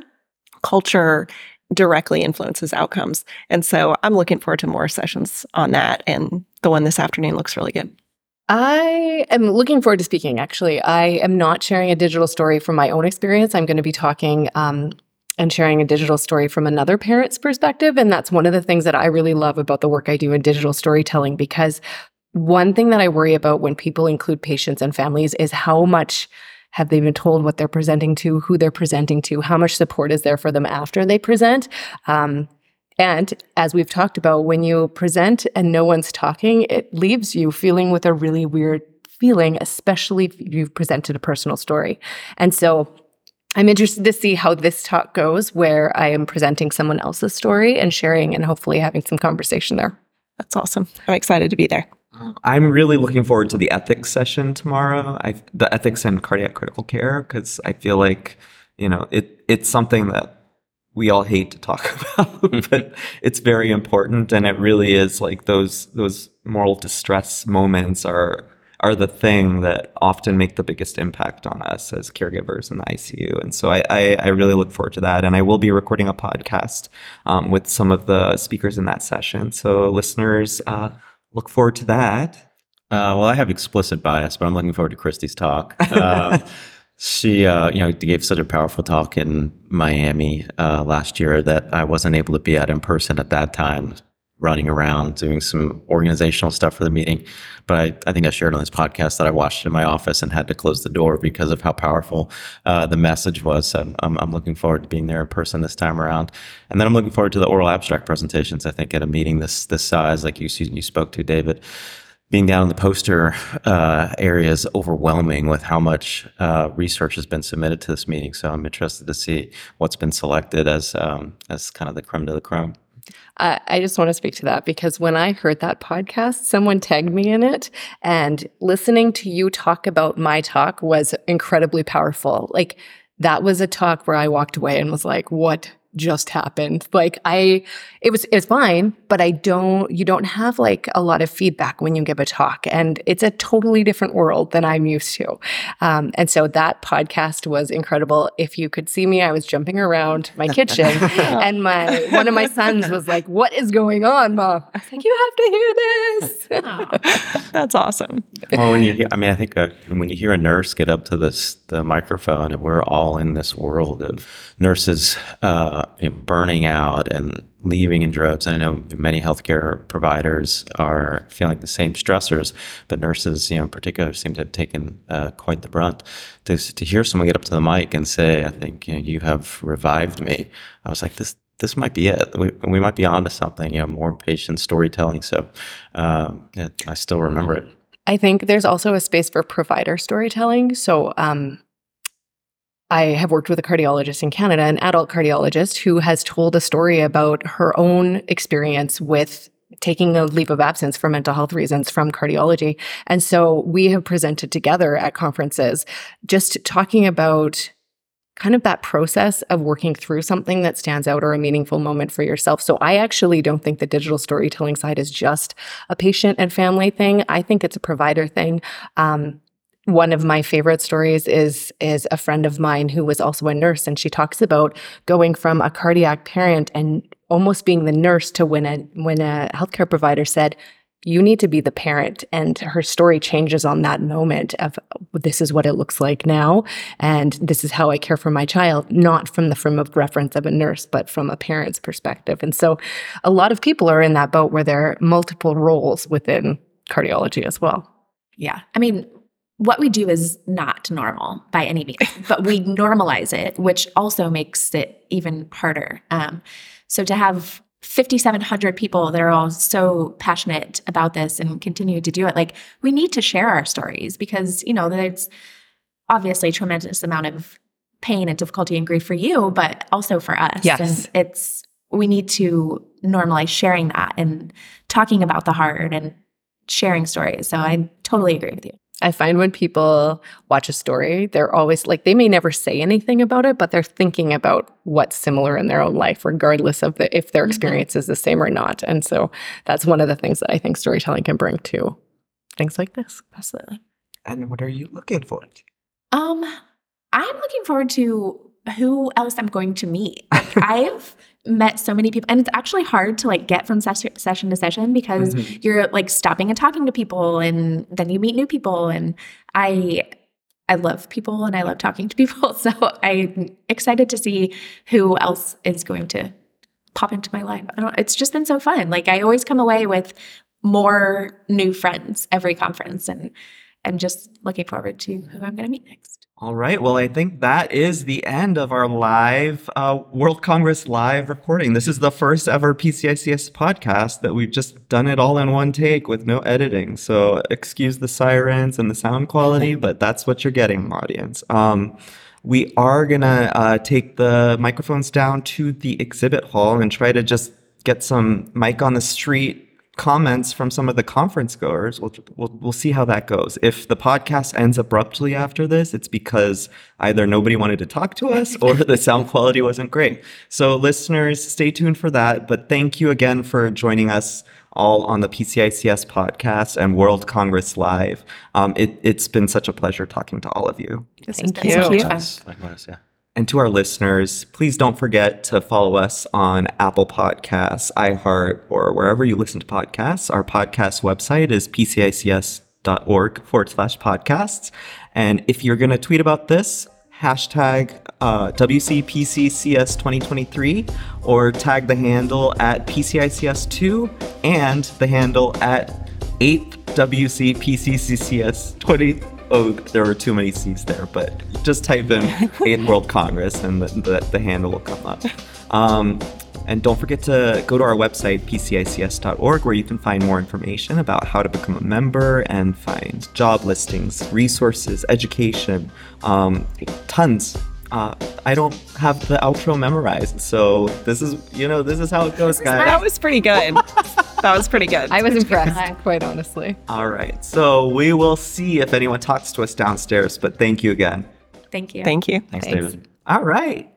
[SPEAKER 5] culture directly influences outcomes. And so I'm looking forward to more sessions on that. And the one this afternoon looks really good.
[SPEAKER 4] I am looking forward to speaking, actually. I am not sharing a digital story from my own experience. I'm going to be talking um, and sharing a digital story from another parent's perspective. And that's one of the things that I really love about the work I do in digital storytelling because one thing that I worry about when people include patients and families is how much have they been told what they're presenting to, who they're presenting to, how much support is there for them after they present. Um, and as we've talked about, when you present and no one's talking, it leaves you feeling with a really weird feeling, especially if you've presented a personal story. And so I'm interested to see how this talk goes, where I am presenting someone else's story and sharing and hopefully having some conversation there.
[SPEAKER 5] That's awesome. I'm excited to be there.
[SPEAKER 1] I'm really looking forward to the ethics session tomorrow. I, the ethics and cardiac critical care because I feel like you know it. It's something that we all hate to talk about, but it's very important, and it really is like those those moral distress moments are are the thing that often make the biggest impact on us as caregivers in the ICU. And so I, I, I really look forward to that. And I will be recording a podcast um, with some of the speakers in that session. So listeners, uh, look forward to that.
[SPEAKER 3] Uh, well, I have explicit bias, but I'm looking forward to Kristy's talk. Uh, she, uh, you know, gave such a powerful talk in Miami uh, last year that I wasn't able to be at in person at that time, running around doing some organizational stuff for the meeting. But I, I think I shared on this podcast that I watched in my office and had to close the door because of how powerful uh, the message was. So I'm, I'm looking forward to being there in person this time around. And then I'm looking forward to the oral abstract presentations. I think at a meeting this this size, like you you spoke to, David, being down in the poster uh, area is overwhelming with how much uh, research has been submitted to this meeting. So I'm interested to see what's been selected as um, as kind of the creme de la creme.
[SPEAKER 4] Uh, I just want to speak to that because when I heard that podcast, someone tagged me in it, and listening to you talk about my talk was incredibly powerful. Like, that was a talk where I walked away and was like, what just happened. Like I, it was, it's fine, but I don't, you don't have like a lot of feedback when you give a talk and it's a totally different world than I'm used to. Um, and so that podcast was incredible. If you could see me, I was jumping around my kitchen and my, one of my sons was like, what is going on, mom? I was like, you have to hear this.
[SPEAKER 5] That's awesome.
[SPEAKER 3] Well, when you, hear, I mean, I think uh, when you hear a nurse get up to this the microphone, and we're all in this world of nurses uh, burning out and leaving in droves. And I know many healthcare providers are feeling the same stressors, but nurses, you know, in particular, seem to have taken uh, quite the brunt. To, to hear someone get up to the mic and say, "I think you, know, you have revived me," I was like, "This." This might be it. We, we might be onto something, you know, more patient storytelling. So, um, I still remember it.
[SPEAKER 4] I think there's also a space for provider storytelling. So, um, I have worked with a cardiologist in Canada, an adult cardiologist, who has told a story about her own experience with taking a leave of absence for mental health reasons from cardiology. And so we have presented together at conferences just talking about kind of that process of working through something that stands out or a meaningful moment for yourself. So I actually don't think the digital storytelling side is just a patient and family thing. I think it's a provider thing. Um, one of my favorite stories is is a friend of mine who was also a nurse and she talks about going from a cardiac parent and almost being the nurse to when a when a healthcare provider said you need to be the parent. And her story changes on that moment of this is what it looks like now and this is how i care for my child not from the frame of reference of a nurse but from a parent's perspective. And so a lot of people are in that boat where there are multiple roles within cardiology as well.
[SPEAKER 2] Yeah. I mean, what we do is not normal by any means, but we normalize it, which also makes it even harder. Um, so to have 5,700 people that are all so passionate about this and continue to do it, like we need to share our stories because, you know, there's obviously a tremendous amount of pain and difficulty and grief for you, but also for us.
[SPEAKER 4] Yes.
[SPEAKER 2] And it's, we need to normalize sharing that and talking about the hard and sharing stories. So I totally agree with you.
[SPEAKER 4] I find when people watch a story, they're always like, they may never say anything about it, but they're thinking about what's similar in their own life, regardless of the, if their experience is the same or not. And so that's one of the things that I think storytelling can bring to things like this.
[SPEAKER 2] Absolutely.
[SPEAKER 1] And what are you looking for?
[SPEAKER 2] Um, I'm looking forward to who else I'm going to meet. Like, I've met so many people, and it's actually hard to like get from ses- session to session because mm-hmm. you're like stopping and talking to people, and then you meet new people. And I, I love people, and I love talking to people. So I'm excited to see who else is going to pop into my life. I don't. It's just been so fun. Like I always come away with more new friends every conference, and I'm just looking forward to who I'm going to meet next.
[SPEAKER 1] All right. Well, I think that is the end of our live uh, World Congress live recording. This is the first ever PCICS podcast that we've just done it all in one take with no editing. So excuse the sirens and the sound quality, but that's what you're getting, audience. Um, we are gonna uh, take the microphones down to the exhibit hall and try to just get some mic on the street comments from some of the conference goers. We'll, we'll, we'll see how that goes. If the podcast ends abruptly after this, it's because either nobody wanted to talk to us or the sound quality wasn't great. So, listeners, stay tuned for that. But thank you again for joining us all on the PCICS podcast and World Congress Live. Um, it, it's been such a pleasure talking to all of you.
[SPEAKER 2] This
[SPEAKER 4] Thank
[SPEAKER 2] been
[SPEAKER 4] you.
[SPEAKER 2] so much
[SPEAKER 3] Likewise,
[SPEAKER 2] fun.
[SPEAKER 3] likewise, yeah.
[SPEAKER 1] And to our listeners, please don't forget to follow us on Apple Podcasts, iHeart, or wherever you listen to podcasts. Our podcast website is pcics.org forward slash podcasts. And if you're going to tweet about this, hashtag uh, WCPCCS2023 or tag the handle at PCICS2 and the handle at 8WCPCCS20. Oh, there were too many C's there, but just type in 8th World Congress and the, the, the handle will come up. Um, and don't forget to go to our website, pcics.org, where you can find more information about how to become a member and find job listings, resources, education, um, tons. Uh, I don't have the outro memorized, so this is, you know, this is how it goes, guys.
[SPEAKER 5] That was pretty good. that was pretty good.
[SPEAKER 4] I was impressed, quite honestly.
[SPEAKER 1] All right, so we will see if anyone talks to us downstairs, but thank you again.
[SPEAKER 2] Thank you.
[SPEAKER 5] Thank you.
[SPEAKER 3] Thanks,
[SPEAKER 4] Thanks.
[SPEAKER 3] David.
[SPEAKER 1] All right.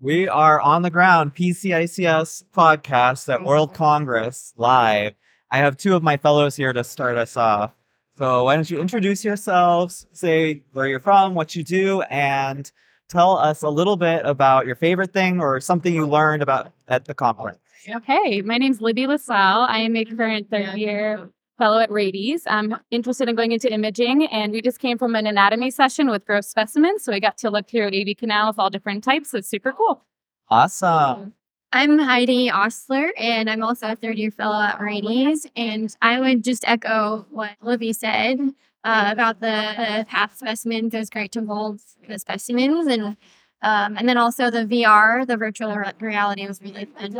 [SPEAKER 1] We are on the ground, PCICS podcast at World Congress live. I have two of my fellows here to start us off. So why don't you introduce yourselves, say where you're from, what you do, and tell us a little bit about your favorite thing or something you learned about at the conference.
[SPEAKER 6] Okay, my name's Libby LaSalle. I am a current third year fellow at Rady's. I'm interested in going into imaging, and we just came from an anatomy session with gross specimens. So I got to look through AV canals, all different types. So it's super cool.
[SPEAKER 1] Awesome.
[SPEAKER 7] I'm Heidi Ostler, and I'm also a third year fellow at Rady's. And I would just echo what Libby said uh, about the uh, path specimens. It was great to hold the specimens, and um, and then also the VR, the virtual re- reality, was really fun.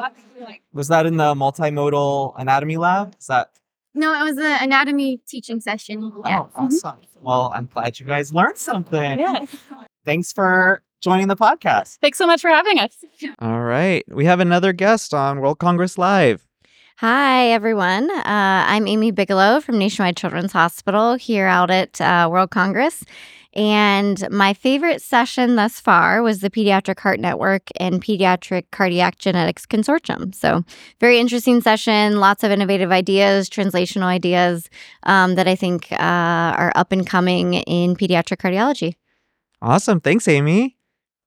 [SPEAKER 1] Was that in the multimodal anatomy lab? Is that
[SPEAKER 7] No, it was the anatomy teaching session. Yeah.
[SPEAKER 1] Oh, awesome. Well, I'm glad you guys learned something.
[SPEAKER 6] Yeah.
[SPEAKER 1] Thanks for joining the podcast.
[SPEAKER 6] Thanks so much for having us.
[SPEAKER 1] All right. We have another guest on World Congress Live.
[SPEAKER 8] Hi, everyone. Uh, I'm Amy Bigelow from Nationwide Children's Hospital here out at uh, World Congress. And my favorite session thus far was the Pediatric Heart Network and Pediatric Cardiac Genetics Consortium. So, very interesting session, lots of innovative ideas, translational ideas um, that I think uh, are up and coming in pediatric cardiology.
[SPEAKER 1] Awesome. Thanks, Amy.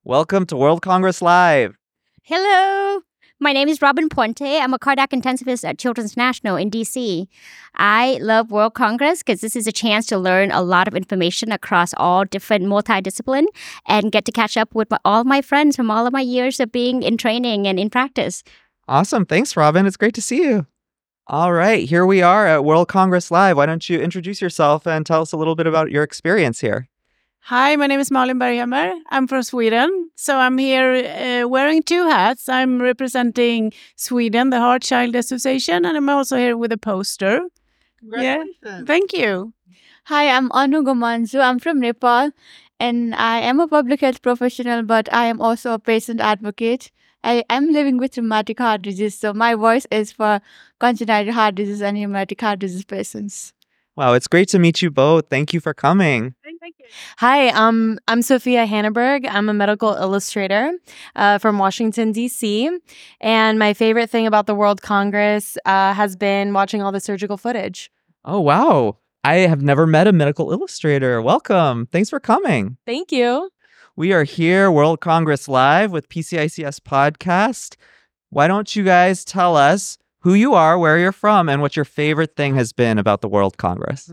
[SPEAKER 1] Welcome to World Congress Live.
[SPEAKER 9] Hello. My name is Robin Puente. I'm a cardiac intensivist at Children's National in DC. I love World Congress because this is a chance to learn a lot of information across all different multidiscipline and get to catch up with my, all my friends from all of my years of being in training and in practice.
[SPEAKER 1] Awesome. Thanks, Robin. It's great to see you. All right. Here we are at World Congress Live. Why don't you introduce yourself and tell us a little bit about your experience here?
[SPEAKER 10] Hi, my name is Malin Berghammer. I'm from Sweden. So I'm here uh, wearing two hats. I'm representing Sweden, the Heart Child Association, and I'm also here with a poster. Yeah. Thank you.
[SPEAKER 11] Hi, I'm Anu Gomanju. I'm from Nepal and I am a public health professional, but I am also a patient advocate. I am living with rheumatic heart disease, so my voice is for congenital heart disease and rheumatic heart disease patients.
[SPEAKER 1] Wow, it's great to meet you both. Thank you for coming.
[SPEAKER 12] Hi, um, I'm Sophia Hanneberg. I'm a medical illustrator uh, from Washington, D.C. And my favorite thing about the World Congress uh, has been watching all the surgical footage.
[SPEAKER 1] Oh, wow. I have never met a medical illustrator. Welcome. Thanks for coming.
[SPEAKER 12] Thank you.
[SPEAKER 1] We are here, World Congress Live with PCICS Podcast. Why don't you guys tell us who you are, where you're from, and what your favorite thing has been about the World Congress?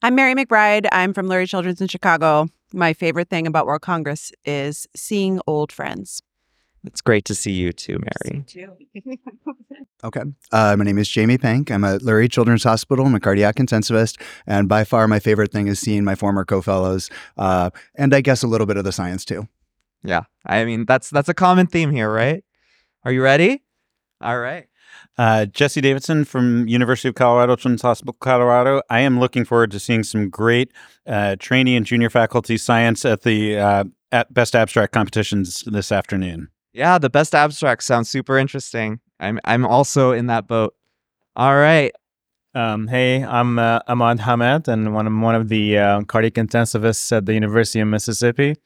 [SPEAKER 13] I'm Mary McBride. I'm from Lurie Children's in Chicago. My favorite thing about World Congress is seeing old friends.
[SPEAKER 1] It's great to see you too, Mary.
[SPEAKER 14] Okay. Uh, my name is Jamie Penk. I'm at Lurie Children's Hospital. I'm a cardiac intensivist. And by far, my favorite thing is seeing my former co fellows uh, and I guess a little bit of the science too.
[SPEAKER 1] Yeah. I mean, that's that's a common theme here, right? Are you ready? All right.
[SPEAKER 15] Uh, Jesse Davidson from University of Colorado Children's Hospital, Colorado. I am looking forward to seeing some great uh, trainee and junior faculty science at the uh, at Best Abstract competitions this afternoon.
[SPEAKER 1] Yeah, the best abstract sounds super interesting. I'm I'm also in that boat.
[SPEAKER 7] All right.
[SPEAKER 16] Um, hey, I'm uh, Ahmad Hamed, and one, I'm one of the uh, cardiac intensivists at the University of Mississippi.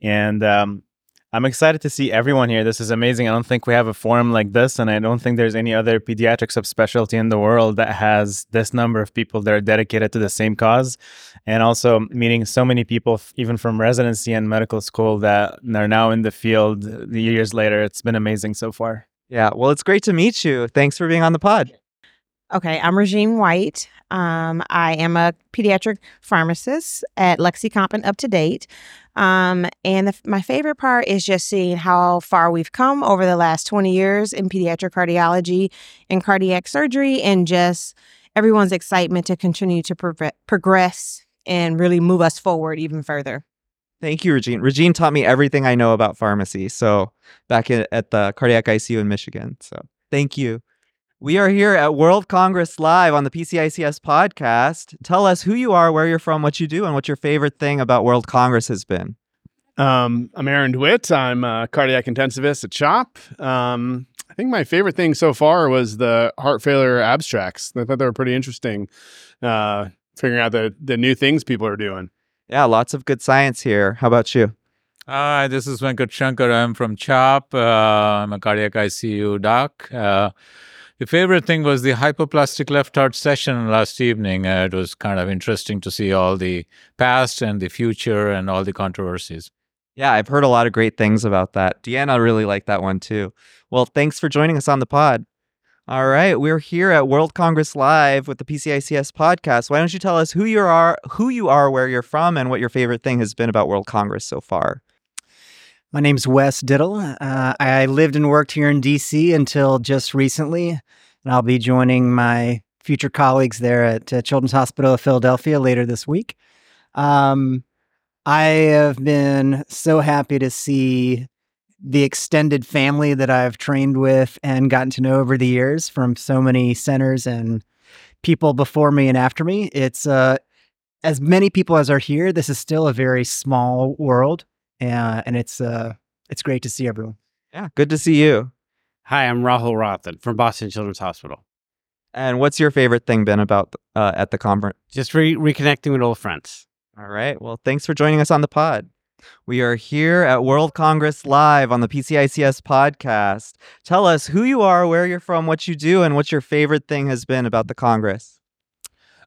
[SPEAKER 16] And um, I'm excited to see everyone here. This is amazing. I don't think we have a forum like this, and I don't think there's any other pediatric subspecialty in the world that has this number of people that are dedicated to the same cause. And also meeting so many people, even from residency and medical school, that are now in the field years later. It's been amazing so far.
[SPEAKER 7] Yeah. Well, it's great to meet you. Thanks for being on the pod.
[SPEAKER 17] Okay, I'm Regine White. Um, I am a pediatric pharmacist at LexiComp and Up to Date. Um, and the, my favorite part is just seeing how far we've come over the last 20 years in pediatric cardiology and cardiac surgery, and just everyone's excitement to continue to prove- progress and really move us forward even further.
[SPEAKER 7] Thank you, Regine. Regine taught me everything I know about pharmacy. So back in, at the cardiac ICU in Michigan. So thank you. We are here at World Congress Live on the PCICS podcast. Tell us who you are, where you're from, what you do, and what your favorite thing about World Congress has been.
[SPEAKER 18] Um, I'm Aaron DeWitt. I'm a cardiac intensivist at CHOP. Um, I think my favorite thing so far was the heart failure abstracts. I thought they were pretty interesting, uh, figuring out the, the new things people are doing.
[SPEAKER 7] Yeah, lots of good science here. How about you?
[SPEAKER 19] Hi, this is Venkat Shankar. I'm from CHOP. Uh, I'm a cardiac ICU doc. Uh, the favorite thing was the hypoplastic left heart session last evening. Uh, it was kind of interesting to see all the past and the future and all the controversies.
[SPEAKER 7] Yeah, I've heard a lot of great things about that. Deanna really liked that one too. Well, thanks for joining us on the pod. All right, we're here at World Congress Live with the PCICS podcast. Why don't you tell us who you are, who you are, where you're from, and what your favorite thing has been about World Congress so far?
[SPEAKER 20] My name's Wes Diddle. Uh, I lived and worked here in DC until just recently, and I'll be joining my future colleagues there at uh, Children's Hospital of Philadelphia later this week. Um, I have been so happy to see the extended family that I've trained with and gotten to know over the years from so many centers and people before me and after me. It's uh, as many people as are here. This is still a very small world, uh, and it's uh, it's great to see everyone.
[SPEAKER 7] Yeah, good to see you.
[SPEAKER 21] Hi, I'm Rahul Rathod from Boston Children's Hospital.
[SPEAKER 7] And what's your favorite thing been about uh, at the conference?
[SPEAKER 21] Just re- reconnecting with old friends.
[SPEAKER 7] All right. Well, thanks for joining us on the pod. We are here at World Congress Live on the PCICS podcast. Tell us who you are, where you're from, what you do, and what your favorite thing has been about the Congress.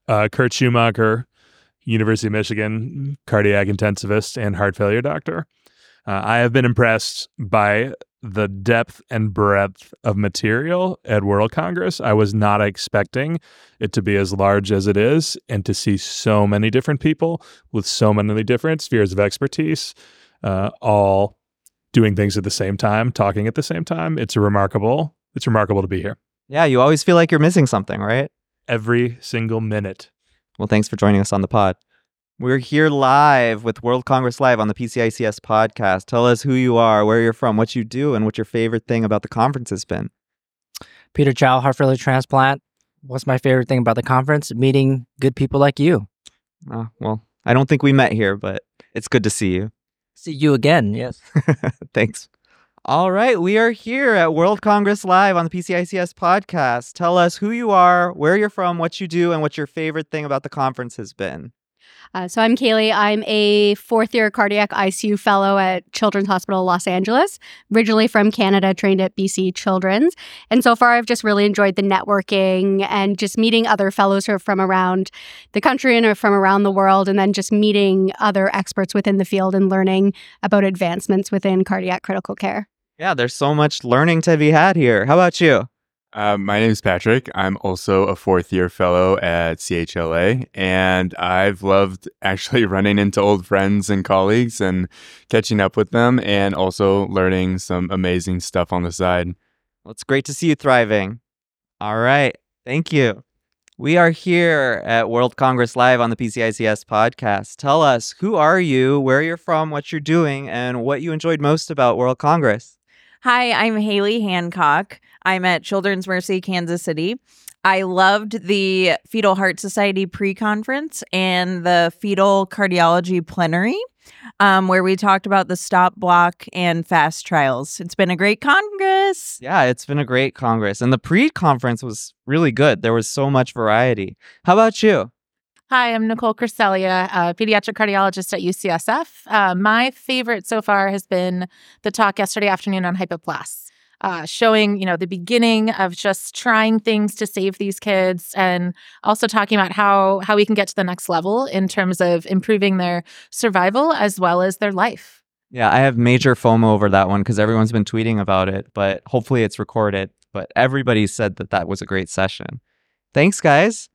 [SPEAKER 22] Uh, Kurt Schumacher, University of Michigan, cardiac intensivist and heart failure doctor. Uh, I have been impressed by the depth and breadth of material at World Congress. I was not expecting it to be as large as it is and to see so many different people with so many different spheres of expertise, uh, all doing things at the same time, talking at the same time. It's remarkable. It's remarkable to be here.
[SPEAKER 7] Yeah, you always feel like you're missing something, right?
[SPEAKER 22] Every single minute.
[SPEAKER 7] Well, thanks for joining us on the pod. We're here live with World Congress Live on the PCICS podcast. Tell us who you are, where you're from, what you do, and what your favorite thing about the conference has been.
[SPEAKER 23] Peter Chow, heart failure transplant. What's my favorite thing about the conference? Meeting good people like you.
[SPEAKER 7] Oh, well, I don't think we met here, but it's good to see you.
[SPEAKER 23] See you again. Yes.
[SPEAKER 7] Thanks. All right, we are here at World Congress Live on the PCICS podcast. Tell us who you are, where you're from, what you do, and what your favorite thing about the conference has been.
[SPEAKER 24] Uh, so I'm Kaylee. I'm a fourth year cardiac ICU fellow at Children's Hospital Los Angeles, originally from Canada, trained at BC Children's. And so far, I've just really enjoyed the networking and just meeting other fellows who are from around the country and are from around the world, and then just meeting other experts within the field and learning about advancements within cardiac critical care.
[SPEAKER 7] Yeah, there's so much learning to be had here. How about you?
[SPEAKER 25] Uh, my name is Patrick. I'm also a fourth year fellow at CHLA, and I've loved actually running into old friends and colleagues and catching up with them, and also learning some amazing stuff on the side.
[SPEAKER 7] Well, it's great to see you thriving. All right. Thank you. We are here at World Congress Live on the PCICS podcast. Tell us who are you, where you're from, what you're doing, and what you enjoyed most about World Congress.
[SPEAKER 26] Hi, I'm Haley Hancock. I'm at Children's Mercy, Kansas City. I loved the Fetal Heart Society pre conference and the Fetal Cardiology Plenary, um, where we talked about the stop, block, and fast trials. It's been a great congress. Congress?
[SPEAKER 7] Yeah, it's been a great Congress. And the pre conference was really good. There was so much variety. How about you?
[SPEAKER 27] Hi, I'm Nicole Cresalia, a pediatric cardiologist at UCSF. Uh, my favorite so far has been the talk yesterday afternoon on hypoplas, uh, showing you know the beginning of just trying things to save these kids, and also talking about how how we can get to the next level in terms of improving their survival as well as their life.
[SPEAKER 7] Yeah, I have major FOMO over that one because everyone's been tweeting about it, but hopefully it's recorded. But everybody said that that was a great session. Thanks, guys.